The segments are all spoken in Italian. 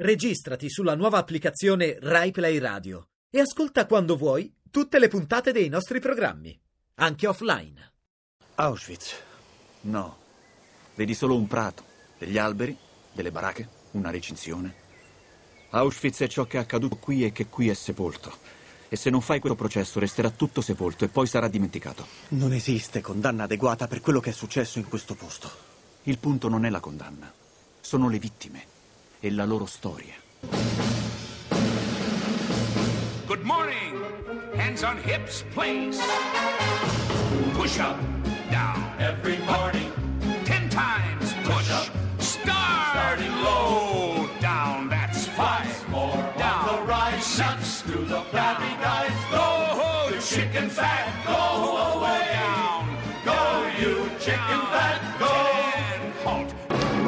Registrati sulla nuova applicazione RaiPlay Radio e ascolta quando vuoi tutte le puntate dei nostri programmi, anche offline. Auschwitz. No. Vedi solo un prato, degli alberi, delle baracche, una recinzione. Auschwitz è ciò che è accaduto qui e che qui è sepolto. E se non fai questo processo resterà tutto sepolto e poi sarà dimenticato. Non esiste condanna adeguata per quello che è successo in questo posto. Il punto non è la condanna, sono le vittime e la loro storia. Good morning. Hands on hips, please. Push up, down. Every morning. Ten times push. up. Start. Starting low. Down. That's five. More down. the rise. Six. Through the flabby guys. Go, the chicken fat. Go away.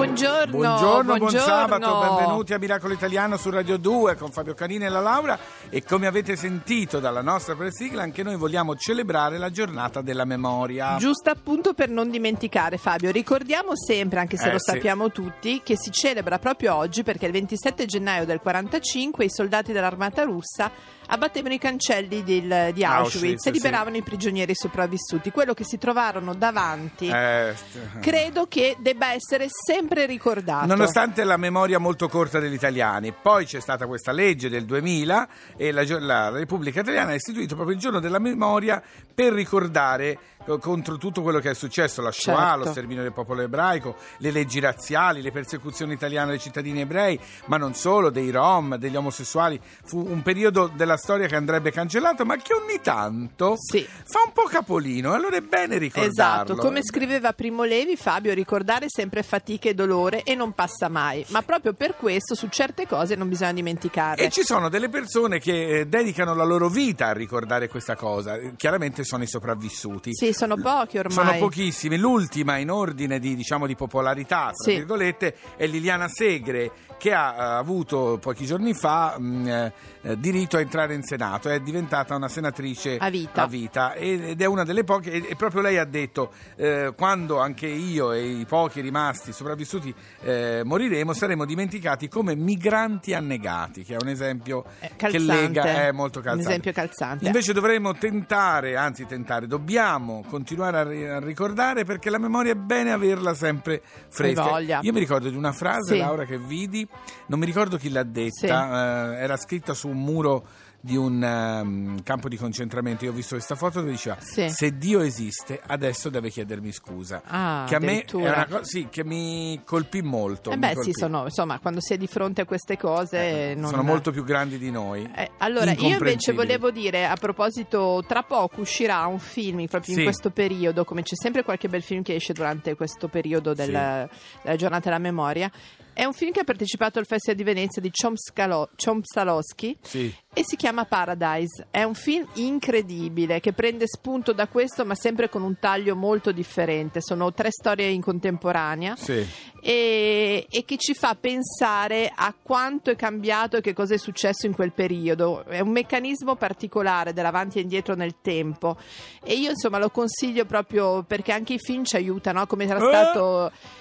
Buongiorno, Buongiorno, buon sabato, benvenuti a Miracolo Italiano su Radio 2 con Fabio Canini e la Laura e come avete sentito dalla nostra presigla anche noi vogliamo celebrare la giornata della memoria. Giusto appunto per non dimenticare Fabio, ricordiamo sempre, anche se Eh, lo sì. sappiamo tutti, che si celebra proprio oggi perché il 27 gennaio del 45 i soldati dell'armata russa abbattevano i cancelli del- di Auschwitz, e liberavano i prigionieri sopravvissuti. Quello che si trovarono davanti Eh, credo che debba essere sempre ricordato. Nonostante la memoria molto corta degli italiani, poi c'è stata questa legge del 2000 e la, la Repubblica Italiana ha istituito proprio il giorno della memoria per ricordare co- contro tutto quello che è successo, la Shoah, Certo. lo sterminio del popolo ebraico, le leggi razziali, le persecuzioni italiane dei cittadini ebrei, ma non solo, dei rom, degli omosessuali. Fu un periodo della storia che andrebbe cancellato, ma che ogni tanto Sì. fa un po' capolino, allora è bene ricordarlo. Esatto, come scriveva Primo Levi, Fabio, ricordare sempre fatica e dolore e non passa mai, ma proprio per questo su certe cose non bisogna dimenticare. E ci sono delle persone che eh, dedicano la loro vita a ricordare questa cosa. Eh, Chiaramente sono i sopravvissuti. Sì, sono pochi ormai. Sono pochissimi. L'ultima in ordine di, diciamo, di popolarità, tra Sì. virgolette, è Liliana Segre, che ha eh, avuto pochi giorni fa mh, eh, eh, diritto a entrare in Senato. È diventata una senatrice A vita. vita. ed è una delle poche. E, proprio lei ha detto: eh, quando anche io e i pochi rimasti sopravvissuti eh, moriremo, saremo dimenticati come migranti annegati, che è un esempio Eh, che calzante. lega è molto Un calzante. esempio calzante. Invece dovremmo tentare, anzi tentare, dobbiamo continuare a, ri- a ricordare perché la memoria è bene averla sempre fresca. Voglia. Io mi ricordo di una frase, Sì. Laura, che vidi, non mi ricordo chi l'ha detta, eh, era scritta su un muro di un ehm, campo di concentramento. Io ho visto questa foto dove diceva: Sì. Se Dio esiste, adesso deve chiedermi scusa. Ah, che a me è una cosa sì, che mi colpì molto. Eh beh, sì, colpì. sono, insomma, quando si è di fronte a queste cose. non- Sono molto più grandi di noi. Eh, allora, io invece volevo dire, a proposito, tra poco uscirà un film proprio Sì. in questo periodo, come c'è sempre qualche bel film che esce durante questo periodo del- della giornata della memoria. È un film che ha partecipato al Festival di Venezia di Chomskalo- Chomskalowski Sì. e si chiama Paradise. È un film incredibile che prende spunto da questo, ma sempre con un taglio molto differente. Sono tre storie in contemporanea Sì. e, e che ci fa pensare a quanto è cambiato e che cosa è successo in quel periodo. È un meccanismo particolare dell'avanti e indietro nel tempo e io insomma lo consiglio proprio perché anche i film ci aiutano, no? come era Eh! stato... eh,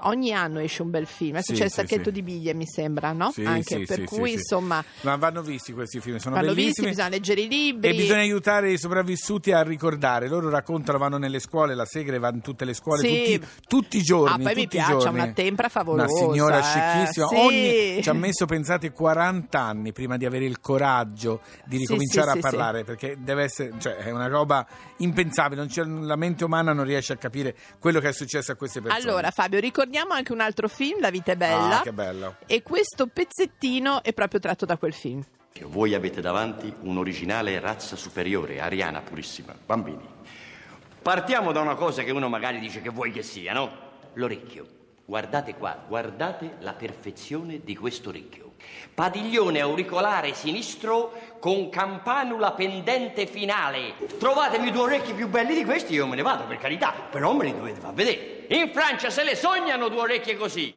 ogni anno esce un bel film, adesso Sì, c'è il sacchetto di biglie mi sembra, no? Sì, Anche sì, per cui insomma Ma vanno visti questi film, sono vanno visti, bellissimi. bisogna leggere i libri. E bisogna aiutare i sopravvissuti a ricordare. Loro raccontano, vanno nelle scuole, la Segre va in tutte le scuole tutti, tutti i giorni. Ah, poi mi piace, giorni. una tempra favolosa. Una signora eh, scicchissima. Ogni- ci ha messo, pensate, 40 anni prima di avere il coraggio di ricominciare a parlare, perché deve essere, cioè, è una roba impensabile. Non c'è- la mente umana non riesce a capire quello che è successo a queste persone. Allora Fabio, ricordiamo anche un altro film, La vita è bella. Ah, che bello. E questo pezzettino è proprio tratto da quel film. Voi avete davanti un'originale razza superiore, ariana purissima. Bambini, partiamo da una cosa che uno magari dice che vuoi che sia, no? L'orecchio. Guardate qua, guardate la perfezione di questo orecchio. Padiglione auricolare sinistro con campanula pendente finale. Trovatemi due orecchi più belli di questi, io me ne vado, per carità, però me li dovete far vedere. In Francia se le sognano due orecchie così.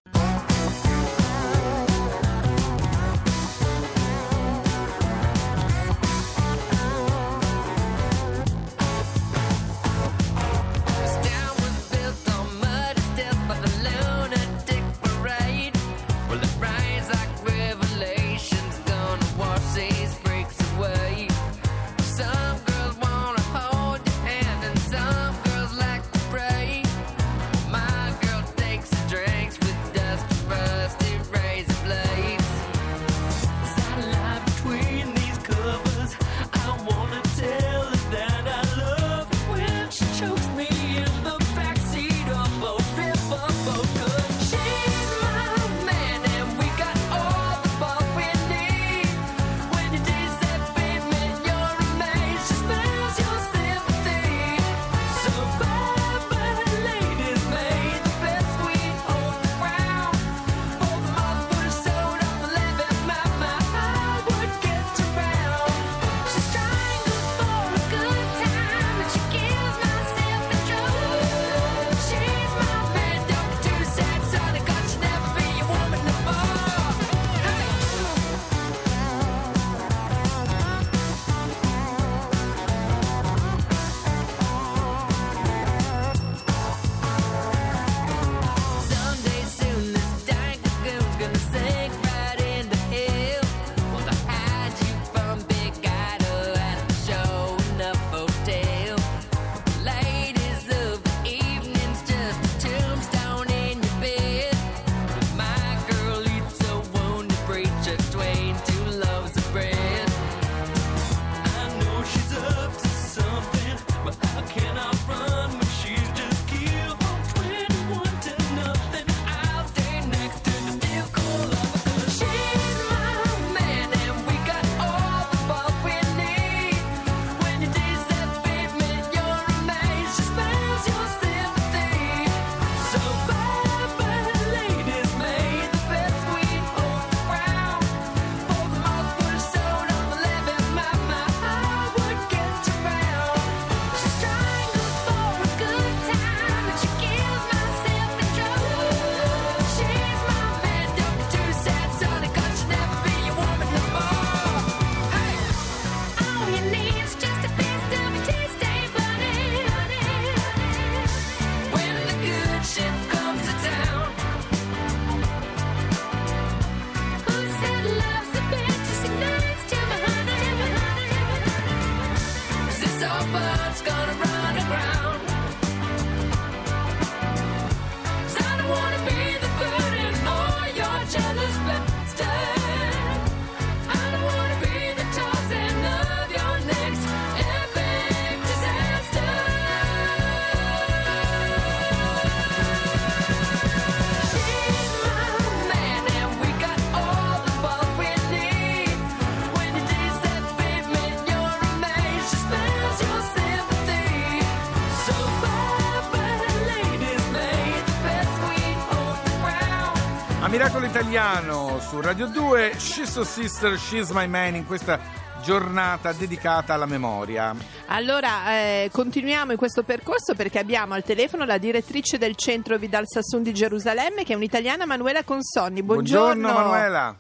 Miracolo Italiano su Radio 2, She's So Sister, She's My Man in questa giornata dedicata alla memoria. Allora, eh, continuiamo in questo percorso perché abbiamo al telefono la direttrice del centro Vidal Sassoon di Gerusalemme, che è un'italiana, Manuela Consonni. Buongiorno. Manuela.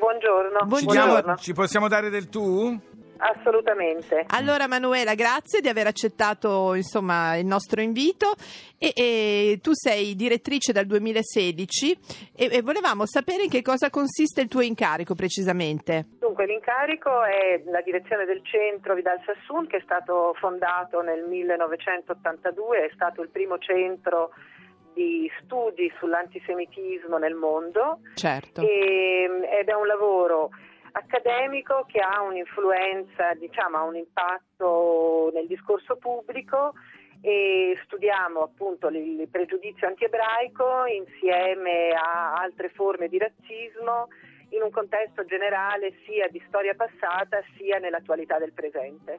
Buongiorno. Buongiorno. Ci, diamo- ci possiamo dare del tu? Assolutamente. Allora Manuela, grazie di aver accettato insomma, il nostro invito e, e tu sei direttrice dal 2016 e, e volevamo sapere in che cosa consiste il tuo incarico precisamente. Dunque l'incarico è la direzione del centro Vidal Sassoon che è stato fondato nel 1982, è stato il primo centro di studi sull'antisemitismo nel mondo Certo. e- ed è un lavoro accademico che ha un'influenza, diciamo, ha un impatto nel discorso pubblico e studiamo appunto il pregiudizio antiebraico insieme a altre forme di razzismo in un contesto generale sia di storia passata sia nell'attualità del presente.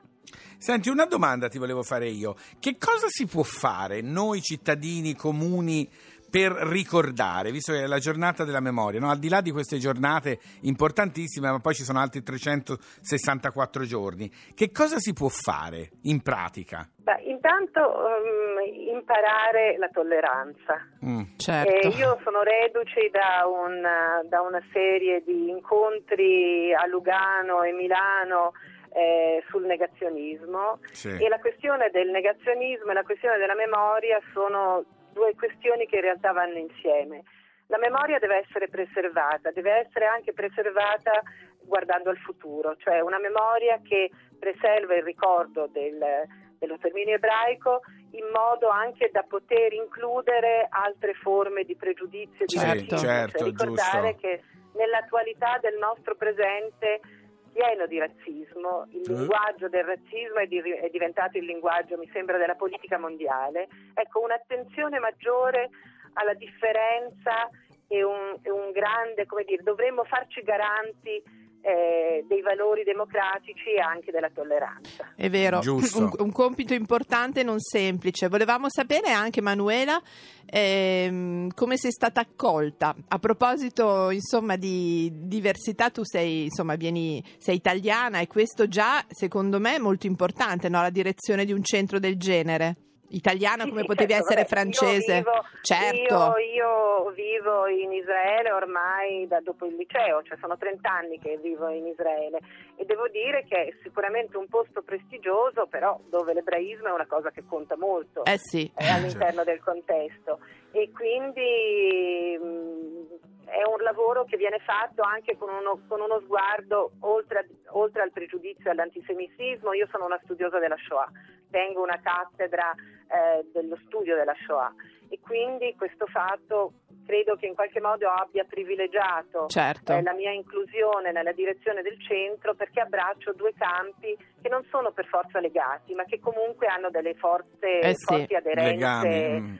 Senti, una domanda ti volevo fare io. Che cosa si può fare noi cittadini comuni per ricordare, visto che è la giornata della memoria, no? al di là di queste giornate importantissime, ma poi ci sono altri 364 giorni, che cosa si può fare in pratica? Beh, intanto ehm, imparare la tolleranza. Mm. Certo. Eh, io sono reduce da una, da una serie di incontri a Lugano e Milano eh, sul negazionismo Sì. e la questione del negazionismo e la questione della memoria sono due questioni che in realtà vanno insieme. La memoria deve essere preservata, deve essere anche preservata guardando al futuro, cioè una memoria che preserva il ricordo del, dello sterminio ebraico in modo anche da poter includere altre forme di pregiudizio e di Certo. razzismo. Certo, Cioè, ricordare giusto. che nell'attualità del nostro presente pieno di razzismo, il linguaggio del razzismo è, di- è diventato il linguaggio, mi sembra, della politica mondiale. Ecco, un'attenzione maggiore alla differenza e un, e un grande, come dire, dovremmo farci garanti eh, dei valori democratici e anche della tolleranza. È vero, un, un compito importante e non semplice. Volevamo sapere anche, Manuela, ehm, come sei stata accolta. A proposito, insomma, di diversità, tu sei, insomma, vieni, sei italiana e questo già, secondo me, è molto importante, no? La direzione di un centro del genere. Italiana Sì, come sì, potevi certo, essere vabbè, francese. Io vivo, certo. io, io vivo in Israele ormai da dopo il liceo, cioè sono 30 anni che vivo in Israele e devo dire che è sicuramente un posto prestigioso, però dove l'ebraismo è una cosa che conta molto Eh sì. eh, all'interno del contesto e quindi mh, è un lavoro che viene fatto anche con uno, con uno sguardo oltre, a- oltre al pregiudizio e all'antisemitismo. Io sono una studiosa della Shoah, tengo una cattedra eh, dello studio della Shoah. E quindi questo fatto credo che in qualche modo abbia privilegiato Certo. eh, la mia inclusione nella direzione del centro perché abbraccio due campi che non sono per forza legati ma che comunque hanno delle forze, Eh sì, forti aderenze legami,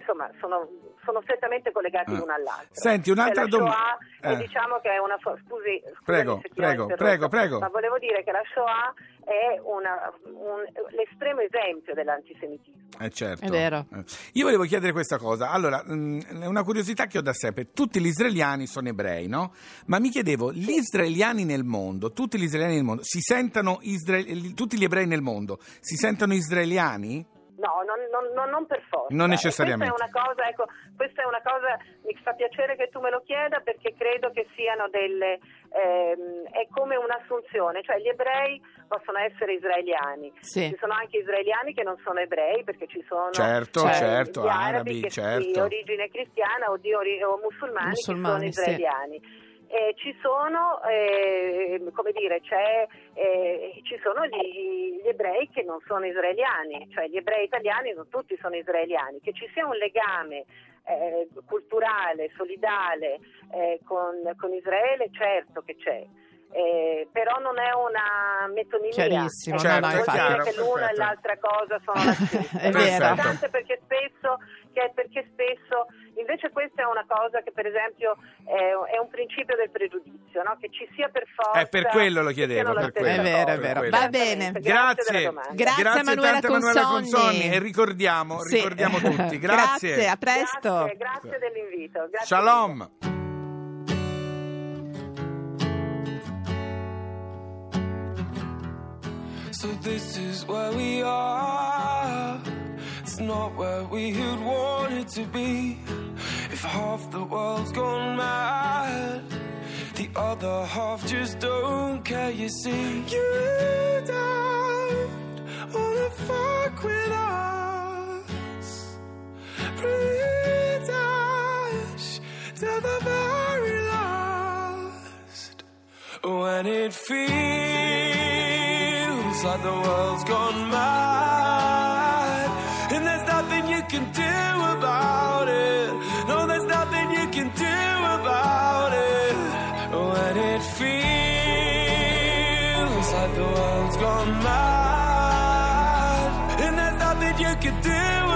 insomma sono, sono strettamente collegati Ah. l'uno all'altro Senti, un'altra Cioè, la domanda. Shoah, eh, diciamo che è una fo- scusi, Prego, prego, prego, prego. ma volevo dire che la Shoah è una- un- l'estremo esempio dell'antisemitismo Eh certo. È vero. Eh. Io volevo chiedere questa cosa. Allora, mh, è una curiosità che ho da sempre. Tutti gli israeliani sono ebrei, no? Ma mi chiedevo, gli israeliani nel mondo, tutti gli israeliani nel mondo, si sentono isra- tutti gli ebrei nel mondo, si sentono israeliani? No, non, non- non- non per forza. Non necessariamente. Questa è una cosa, ecco, questa è una cosa, mi fa piacere che tu me lo chieda perché credo che siano delle, ehm, è come un'assunzione, cioè gli ebrei possono essere israeliani. Sì. Ci sono anche israeliani che non sono ebrei perché ci sono Certo, eh, certo, gli arabi, che di certo. origine cristiana o, di ori- o musulmani, Musulmani, che sì. sono israeliani. Eh, ci sono, eh, come dire, c'è, eh, ci sono gli, gli ebrei che non sono israeliani, cioè gli ebrei italiani non tutti sono israeliani, che ci sia un legame eh, culturale, solidale eh, con, con Israele, certo che c'è. eh, però non è una metonimia. Chiarissimo, Eh, no, no, vuol infatti. dire chiaro, che l'una perfetto. e l'altra cosa sono la stessa. È È vero. importante perché spesso, che è perché spesso, invece questa è una cosa che per esempio è, è un principio del pregiudizio, no? che ci sia per forza... Eh, per quello lo che chiedevo, per quello. È vero, è vero. Va bene. Grazie, della domanda. Grazie, Emanuela tante Emanuela Consonni. Consonni e ricordiamo, Sì. ricordiamo tutti. Grazie. Grazie, a presto. Grazie, grazie dell'invito. Grazie Shalom. So this is where we are. Not where we had wanted to be. If half the world's gone mad, the other half just don't care. You see, you don't wanna fuck with us. Prettish to the very last. When it feels like the world's gone mad, do about it. When it feels like the world's gone mad, and there's nothing you can do